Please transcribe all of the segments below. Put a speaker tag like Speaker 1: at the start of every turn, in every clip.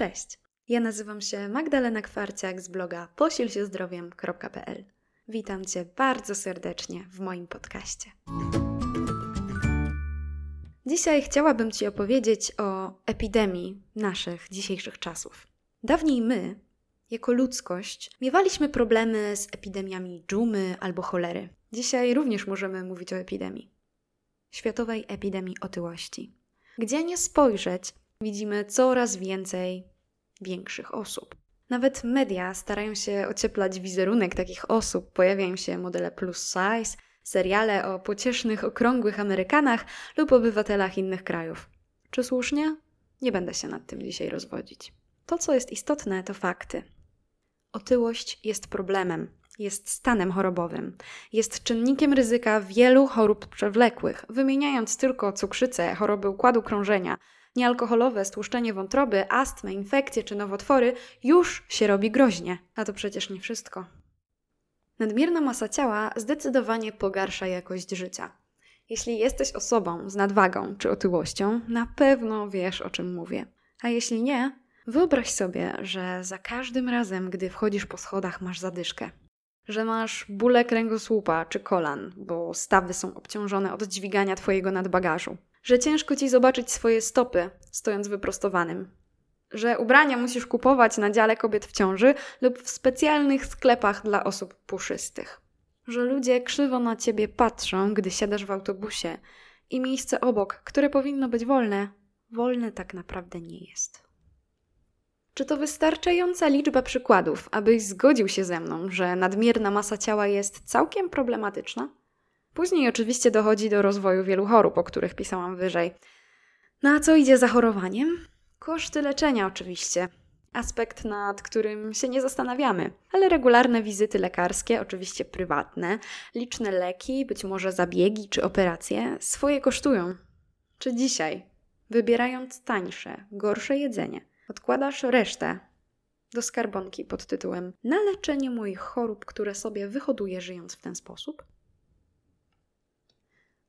Speaker 1: Cześć, ja nazywam się Magdalena Kwarciak z bloga posilsiezdrowiem.pl. Witam Cię bardzo serdecznie w moim podcaście. Dzisiaj chciałabym Ci opowiedzieć o epidemii naszych dzisiejszych czasów. Dawniej my, jako ludzkość, miewaliśmy problemy z epidemiami dżumy albo cholery. Dzisiaj również możemy mówić o epidemii. Światowej epidemii otyłości. Gdzie nie spojrzeć, widzimy coraz więcej większych osób. Nawet media starają się ocieplać wizerunek takich osób. Pojawiają się modele plus size, seriale o pociesznych, okrągłych Amerykanach lub obywatelach innych krajów. Czy słusznie? Nie będę się nad tym dzisiaj rozwodzić. To, co jest istotne, to fakty. Otyłość jest problemem, jest stanem chorobowym, jest czynnikiem ryzyka wielu chorób przewlekłych, wymieniając tylko cukrzycę, choroby układu krążenia, niealkoholowe stłuszczenie wątroby, astmę, infekcje czy nowotwory, już się robi groźnie. A to przecież nie wszystko. Nadmierna masa ciała zdecydowanie pogarsza jakość życia. Jeśli jesteś osobą z nadwagą czy otyłością, na pewno wiesz o czym mówię. A jeśli nie, wyobraź sobie, że za każdym razem, gdy wchodzisz po schodach, masz zadyszkę. Że masz bóle kręgosłupa czy kolan, bo stawy są obciążone od dźwigania twojego nadbagażu że ciężko ci zobaczyć swoje stopy, stojąc wyprostowanym. Że ubrania musisz kupować na dziale kobiet w ciąży lub w specjalnych sklepach dla osób puszystych. Że ludzie krzywo na ciebie patrzą, gdy siadasz w autobusie i miejsce obok, które powinno być wolne, wolne tak naprawdę nie jest. Czy to wystarczająca liczba przykładów, abyś zgodził się ze mną, że nadmierna masa ciała jest całkiem problematyczna? Później oczywiście dochodzi do rozwoju wielu chorób, o których pisałam wyżej. No a co idzie za chorowaniem? Koszty leczenia oczywiście. Aspekt, nad którym się nie zastanawiamy, ale regularne wizyty lekarskie, oczywiście prywatne, liczne leki, być może zabiegi czy operacje, swoje kosztują. Czy dzisiaj, wybierając tańsze, gorsze jedzenie, odkładasz resztę do skarbonki pod tytułem Na leczenie moich chorób, które sobie wyhoduję żyjąc w ten sposób?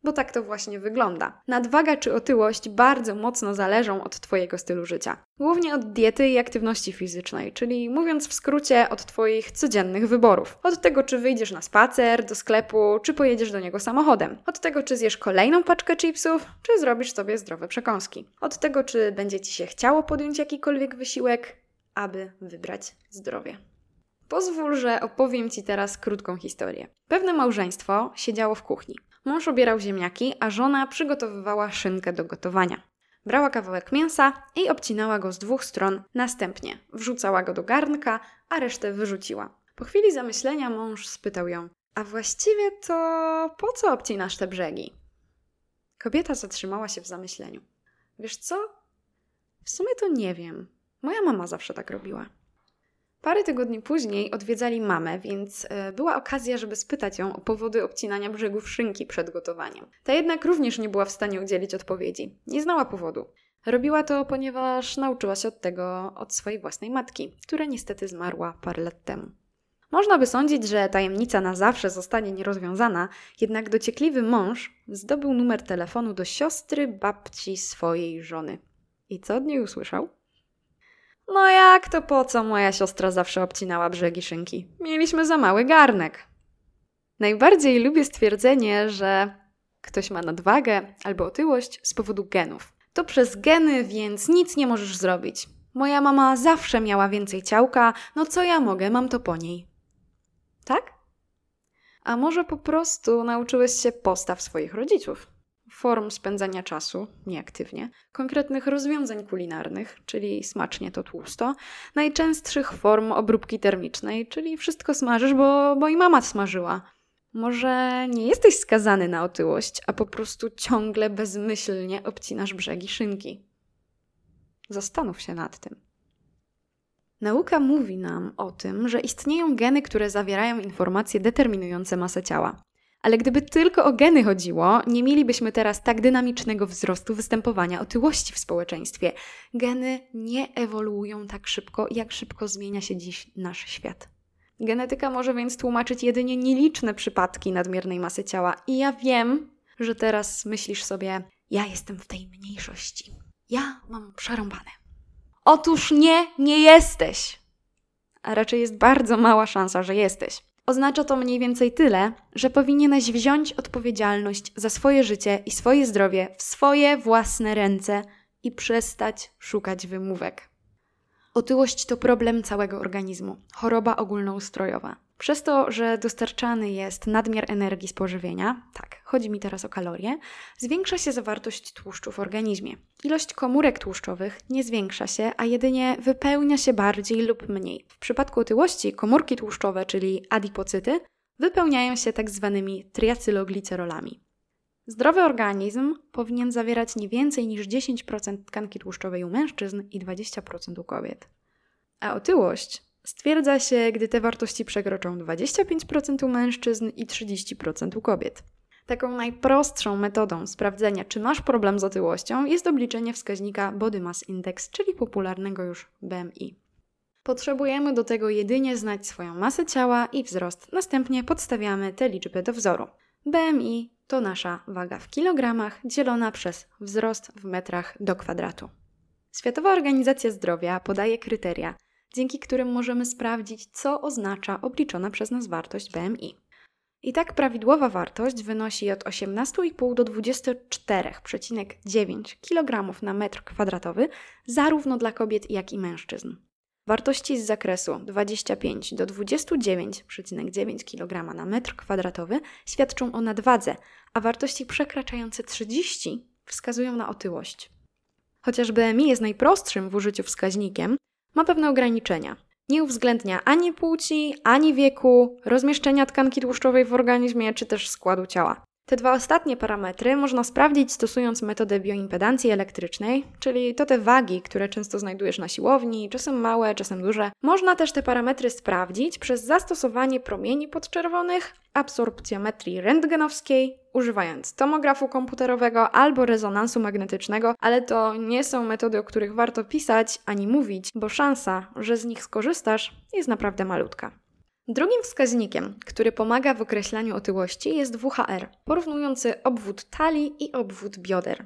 Speaker 1: Bo tak to właśnie wygląda. Nadwaga czy otyłość bardzo mocno zależą od Twojego stylu życia. Głównie od diety i aktywności fizycznej, czyli mówiąc w skrócie, od Twoich codziennych wyborów. Od tego, czy wyjdziesz na spacer, do sklepu, czy pojedziesz do niego samochodem. Od tego, czy zjesz kolejną paczkę chipsów, czy zrobisz sobie zdrowe przekąski. Od tego, czy będzie Ci się chciało podjąć jakikolwiek wysiłek, aby wybrać zdrowie. Pozwól, że opowiem Ci teraz krótką historię. Pewne małżeństwo siedziało w kuchni. Mąż obierał ziemniaki, a żona przygotowywała szynkę do gotowania. Brała kawałek mięsa i obcinała go z dwóch stron, następnie wrzucała go do garnka, a resztę wyrzuciła. Po chwili zamyślenia mąż spytał ją: A właściwie to po co obcinasz te brzegi? Kobieta zatrzymała się w zamyśleniu. Wiesz co? W sumie to nie wiem. Moja mama zawsze tak robiła. Parę tygodni później odwiedzali mamę, więc e, była okazja, żeby spytać ją o powody obcinania brzegów szynki przed gotowaniem. Ta jednak również nie była w stanie udzielić odpowiedzi. Nie znała powodu. Robiła to, ponieważ nauczyła się od tego od swojej własnej matki, która niestety zmarła parę lat temu. Można by sądzić, że tajemnica na zawsze zostanie nierozwiązana, jednak dociekliwy mąż zdobył numer telefonu do siostry babci swojej żony. I co od niej usłyszał? No jak to po co moja siostra zawsze obcinała brzegi szynki? Mieliśmy za mały garnek. Najbardziej lubię stwierdzenie, że ktoś ma nadwagę albo otyłość z powodu genów. To przez geny, więc nic nie możesz zrobić. Moja mama zawsze miała więcej ciałka, no co ja mogę, mam to po niej. Tak? A może po prostu nauczyłeś się postaw swoich rodziców? Form spędzania czasu, nieaktywnie, konkretnych rozwiązań kulinarnych, czyli smacznie to tłusto, najczęstszych form obróbki termicznej, czyli wszystko smażysz, bo, bo i mama smażyła. Może nie jesteś skazany na otyłość, a po prostu ciągle bezmyślnie obcinasz brzegi szynki. Zastanów się nad tym. Nauka mówi nam o tym, że istnieją geny, które zawierają informacje determinujące masę ciała. Ale gdyby tylko o geny chodziło, nie mielibyśmy teraz tak dynamicznego wzrostu występowania otyłości w społeczeństwie. Geny nie ewoluują tak szybko, jak szybko zmienia się dziś nasz świat. Genetyka może więc tłumaczyć jedynie nieliczne przypadki nadmiernej masy ciała. I ja wiem, że teraz myślisz sobie, ja jestem w tej mniejszości. Ja mam przerąbane. Otóż nie, nie jesteś. A raczej jest bardzo mała szansa, że jesteś. Oznacza to mniej więcej tyle, że powinieneś wziąć odpowiedzialność za swoje życie i swoje zdrowie w swoje własne ręce i przestać szukać wymówek. Otyłość to problem całego organizmu, choroba ogólnoustrojowa. Przez to, że dostarczany jest nadmiar energii z pożywienia, tak, chodzi mi teraz o kalorie, zwiększa się zawartość tłuszczu w organizmie. Ilość komórek tłuszczowych nie zwiększa się, a jedynie wypełnia się bardziej lub mniej. W przypadku otyłości komórki tłuszczowe, czyli adipocyty, wypełniają się tak zwanymi triacyloglicerolami. Zdrowy organizm powinien zawierać nie więcej niż 10% tkanki tłuszczowej u mężczyzn i 20% u kobiet. A otyłość stwierdza się, gdy te wartości przekroczą 25% u mężczyzn i 30% u kobiet. Taką najprostszą metodą sprawdzenia, czy masz problem z otyłością, jest obliczenie wskaźnika Body Mass Index, czyli popularnego już BMI. Potrzebujemy do tego jedynie znać swoją masę ciała i wzrost, następnie podstawiamy te liczby do wzoru. BMI to nasza waga w kilogramach dzielona przez wzrost w metrach do kwadratu. Światowa Organizacja Zdrowia podaje kryteria, dzięki którym możemy sprawdzić, co oznacza obliczona przez nas wartość BMI. I tak prawidłowa wartość wynosi od 18,5 do 24,9 kg na metr kwadratowy, zarówno dla kobiet, jak i mężczyzn. Wartości z zakresu 25 do 29,9 kg na metr kwadratowy świadczą o nadwadze, a wartości przekraczające 30 wskazują na otyłość. Chociaż BMI jest najprostszym w użyciu wskaźnikiem, ma pewne ograniczenia. Nie uwzględnia ani płci, ani wieku, rozmieszczenia tkanki tłuszczowej w organizmie czy też składu ciała. Te dwa ostatnie parametry można sprawdzić stosując metodę bioimpedancji elektrycznej, czyli to te wagi, które często znajdujesz na siłowni, czasem małe, czasem duże. Można też te parametry sprawdzić przez zastosowanie promieni podczerwonych, absorpcjometrii rentgenowskiej, używając tomografu komputerowego albo rezonansu magnetycznego, ale to nie są metody, o których warto pisać ani mówić, bo szansa, że z nich skorzystasz, jest naprawdę malutka. Drugim wskaźnikiem, który pomaga w określaniu otyłości jest WHR, porównujący obwód talii i obwód bioder.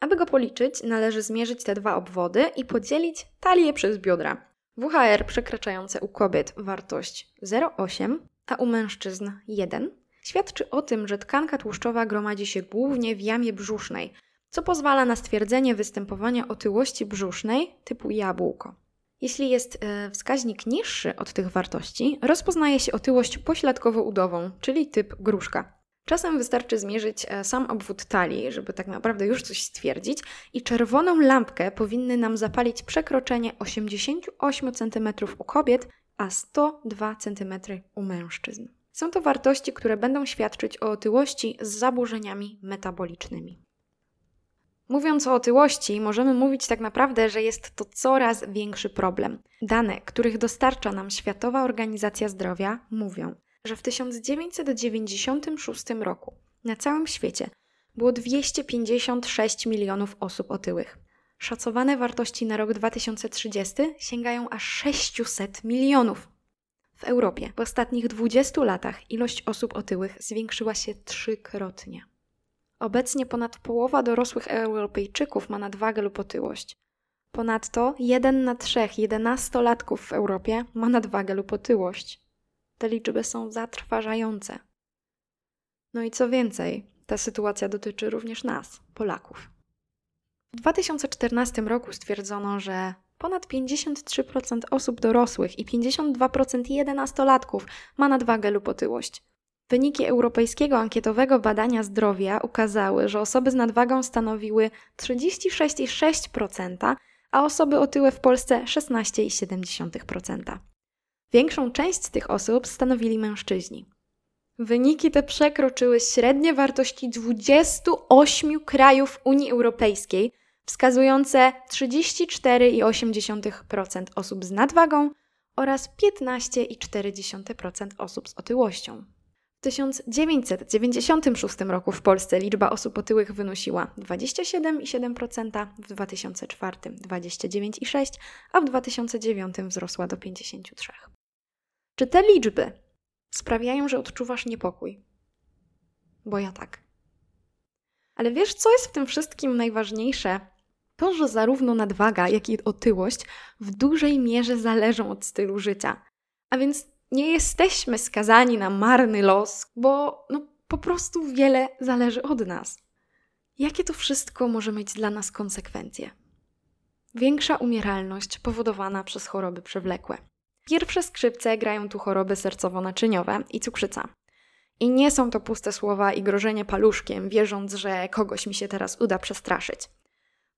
Speaker 1: Aby go policzyć, należy zmierzyć te dwa obwody i podzielić talię przez biodra. WHR przekraczające u kobiet wartość 0,8, a u mężczyzn 1, świadczy o tym, że tkanka tłuszczowa gromadzi się głównie w jamie brzusznej, co pozwala na stwierdzenie występowania otyłości brzusznej typu jabłko. Jeśli jest e, wskaźnik niższy od tych wartości, rozpoznaje się otyłość pośladkowo-udową, czyli typ gruszka. Czasem wystarczy zmierzyć e, sam obwód talii, żeby tak naprawdę już coś stwierdzić, i czerwoną lampkę powinny nam zapalić przekroczenie 88 cm u kobiet, a 102 cm u mężczyzn. Są to wartości, które będą świadczyć o otyłości z zaburzeniami metabolicznymi. Mówiąc o otyłości, możemy mówić tak naprawdę, że jest to coraz większy problem. Dane, których dostarcza nam Światowa Organizacja Zdrowia, mówią, że w 1996 roku na całym świecie było 256 milionów osób otyłych. Szacowane wartości na rok 2030 sięgają aż 600 milionów. W Europie w ostatnich 20 latach ilość osób otyłych zwiększyła się trzykrotnie. Obecnie ponad połowa dorosłych Europejczyków ma nadwagę lub otyłość. Ponadto jeden na trzech jedenastolatków w Europie ma nadwagę lub otyłość. Te liczby są zatrważające. No i co więcej, ta sytuacja dotyczy również nas, Polaków. W 2014 roku stwierdzono, że ponad 53% osób dorosłych i 52% jedenastolatków ma nadwagę lub otyłość. Wyniki europejskiego ankietowego badania zdrowia ukazały, że osoby z nadwagą stanowiły 36,6%, a osoby otyłe w Polsce 16,7%. Większą część z tych osób stanowili mężczyźni. Wyniki te przekroczyły średnie wartości 28 krajów Unii Europejskiej, wskazujące 34,8% osób z nadwagą oraz 15,4% osób z otyłością. W 1996 roku w Polsce liczba osób otyłych wynosiła 27,7%, w 2004 29,6%, a w 2009 wzrosła do 53%. Czy te liczby sprawiają, że odczuwasz niepokój? Bo ja tak. Ale wiesz, co jest w tym wszystkim najważniejsze? To, że zarówno nadwaga, jak i otyłość w dużej mierze zależą od stylu życia. A więc nie jesteśmy skazani na marny los, bo no, po prostu wiele zależy od nas. Jakie to wszystko może mieć dla nas konsekwencje? Większa umieralność powodowana przez choroby przewlekłe. Pierwsze skrzypce grają tu choroby sercowo-naczyniowe i cukrzyca. I nie są to puste słowa i grożenie paluszkiem, wierząc, że kogoś mi się teraz uda przestraszyć.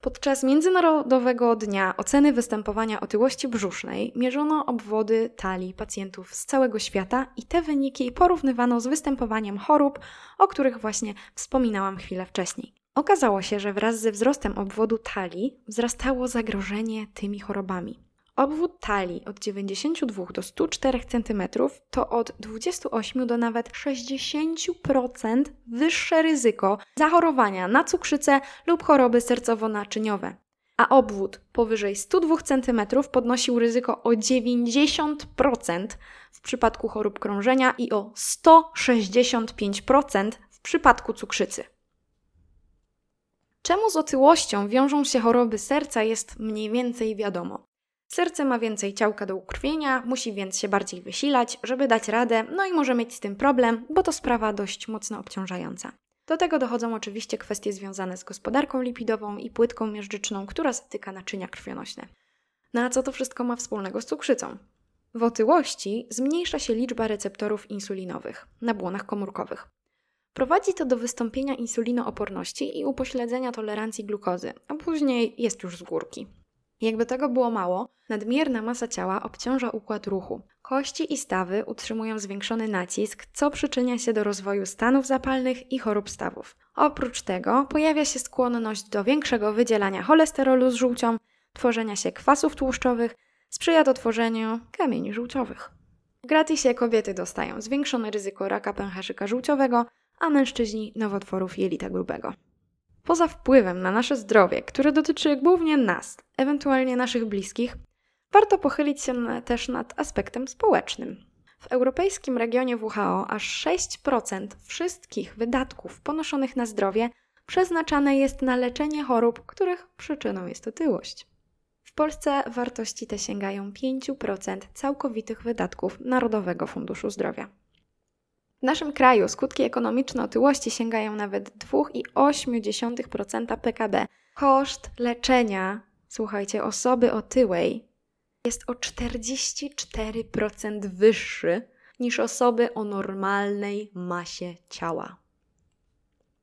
Speaker 1: Podczas Międzynarodowego Dnia Oceny Występowania Otyłości Brzusznej mierzono obwody talii pacjentów z całego świata i te wyniki porównywano z występowaniem chorób, o których właśnie wspominałam chwilę wcześniej. Okazało się, że wraz ze wzrostem obwodu talii wzrastało zagrożenie tymi chorobami. Obwód talii od 92 do 104 cm to od 28 do nawet 60% wyższe ryzyko zachorowania na cukrzycę lub choroby sercowo-naczyniowe. A obwód powyżej 102 cm podnosił ryzyko o 90% w przypadku chorób krążenia i o 165% w przypadku cukrzycy. Czemu z otyłością wiążą się choroby serca jest mniej więcej wiadomo. Serce ma więcej ciałka do ukrwienia, musi więc się bardziej wysilać, żeby dać radę, no i może mieć z tym problem, bo to sprawa dość mocno obciążająca. Do tego dochodzą oczywiście kwestie związane z gospodarką lipidową i płytką miażdżyczną, która zatyka naczynia krwionośne. No a co to wszystko ma wspólnego z cukrzycą? W otyłości zmniejsza się liczba receptorów insulinowych na błonach komórkowych. Prowadzi to do wystąpienia insulinooporności i upośledzenia tolerancji glukozy, a później jest już z górki. Jakby tego było mało, nadmierna masa ciała obciąża układ ruchu. Kości i stawy utrzymują zwiększony nacisk, co przyczynia się do rozwoju stanów zapalnych i chorób stawów. Oprócz tego pojawia się skłonność do większego wydzielania cholesterolu z żółcią, tworzenia się kwasów tłuszczowych, sprzyja tworzeniu kamieni żółciowych. W gratisie kobiety dostają zwiększone ryzyko raka pęcherzyka żółciowego, a mężczyźni nowotworów jelita grubego. Poza wpływem na nasze zdrowie, które dotyczy głównie nas, ewentualnie naszych bliskich, warto pochylić się też nad aspektem społecznym. W europejskim regionie WHO aż 6% wszystkich wydatków ponoszonych na zdrowie przeznaczane jest na leczenie chorób, których przyczyną jest otyłość. W Polsce wartości te sięgają 5% całkowitych wydatków Narodowego Funduszu Zdrowia. W naszym kraju skutki ekonomiczne otyłości sięgają nawet 2,8% PKB. Koszt leczenia, słuchajcie, osoby otyłej jest o 44% wyższy niż osoby o normalnej masie ciała.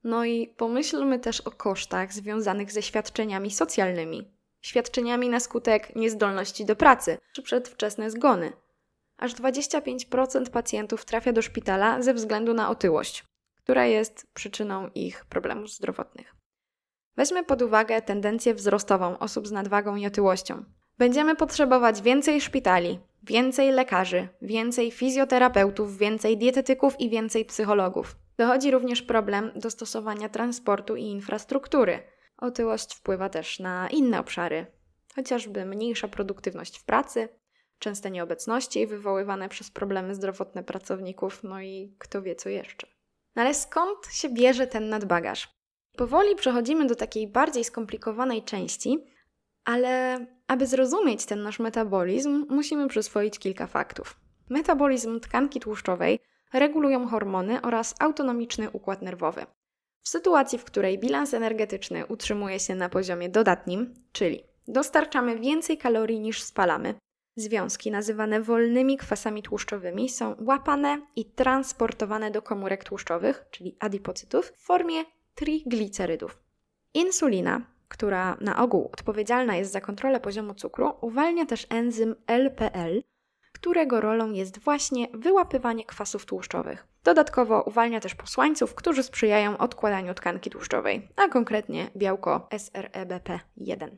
Speaker 1: No i pomyślmy też o kosztach związanych ze świadczeniami socjalnymi, świadczeniami na skutek niezdolności do pracy czy przedwczesne zgony aż 25% pacjentów trafia do szpitala ze względu na otyłość, która jest przyczyną ich problemów zdrowotnych. Weźmy pod uwagę tendencję wzrostową osób z nadwagą i otyłością. Będziemy potrzebować więcej szpitali, więcej lekarzy, więcej fizjoterapeutów, więcej dietetyków i więcej psychologów. Dochodzi również problem dostosowania transportu i infrastruktury. Otyłość wpływa też na inne obszary, chociażby mniejsza produktywność w pracy, częste nieobecności wywoływane przez problemy zdrowotne pracowników, no i kto wie co jeszcze. No ale skąd się bierze ten nadbagaż? Powoli przechodzimy do takiej bardziej skomplikowanej części, ale aby zrozumieć ten nasz metabolizm, musimy przyswoić kilka faktów. Metabolizm tkanki tłuszczowej regulują hormony oraz autonomiczny układ nerwowy. W sytuacji, w której bilans energetyczny utrzymuje się na poziomie dodatnim, czyli dostarczamy więcej kalorii niż spalamy, Związki nazywane wolnymi kwasami tłuszczowymi są łapane i transportowane do komórek tłuszczowych, czyli adipocytów, w formie triglicerydów. Insulina, która na ogół odpowiedzialna jest za kontrolę poziomu cukru, uwalnia też enzym LPL, którego rolą jest właśnie wyłapywanie kwasów tłuszczowych. Dodatkowo uwalnia też posłańców, którzy sprzyjają odkładaniu tkanki tłuszczowej, a konkretnie białko SREBP1.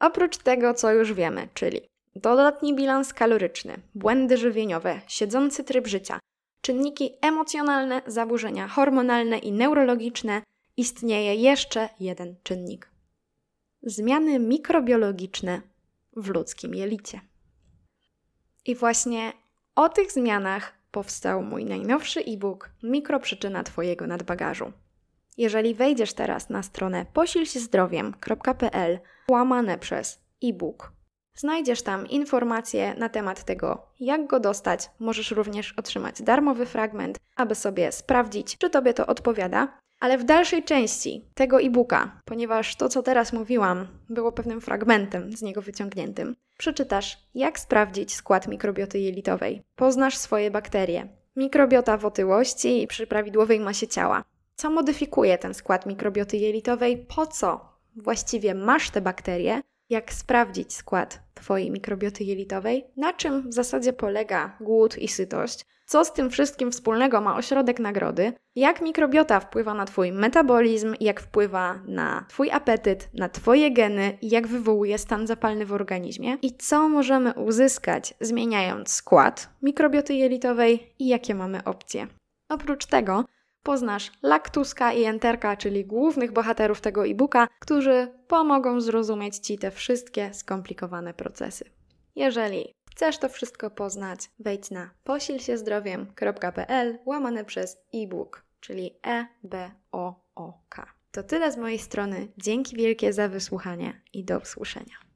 Speaker 1: Oprócz tego, co już wiemy, czyli dodatni bilans kaloryczny, błędy żywieniowe, siedzący tryb życia, czynniki emocjonalne, zaburzenia hormonalne i neurologiczne, istnieje jeszcze jeden czynnik. Zmiany mikrobiologiczne w ludzkim jelicie. I właśnie o tych zmianach powstał mój najnowszy e-book Mikroprzyczyna Twojego nadbagażu. Jeżeli wejdziesz teraz na stronę posilsiezdrowiem.pl łamane przez e-book, znajdziesz tam informacje na temat tego, jak go dostać. Możesz również otrzymać darmowy fragment, aby sobie sprawdzić, czy Tobie to odpowiada. Ale w dalszej części tego e-booka, ponieważ to, co teraz mówiłam, było pewnym fragmentem z niego wyciągniętym, przeczytasz, jak sprawdzić skład mikrobioty jelitowej. Poznasz swoje bakterie, mikrobiota w otyłości i przy prawidłowej masie ciała. Co modyfikuje ten skład mikrobioty jelitowej? Po co właściwie masz te bakterie? Jak sprawdzić skład Twojej mikrobioty jelitowej? Na czym w zasadzie polega głód i sytość? Co z tym wszystkim wspólnego ma ośrodek nagrody? Jak mikrobiota wpływa na Twój metabolizm? Jak wpływa na Twój apetyt, na Twoje geny? Jak wywołuje stan zapalny w organizmie? I co możemy uzyskać zmieniając skład mikrobioty jelitowej i jakie mamy opcje? Oprócz tego poznasz Laktuska i Enterka, czyli głównych bohaterów tego e-booka, którzy pomogą zrozumieć Ci te wszystkie skomplikowane procesy. Jeżeli chcesz to wszystko poznać, wejdź na posilsiezdrowiem.pl łamane przez e-book, czyli E-B-O-O-K. To tyle z mojej strony. Dzięki wielkie za wysłuchanie i do usłyszenia.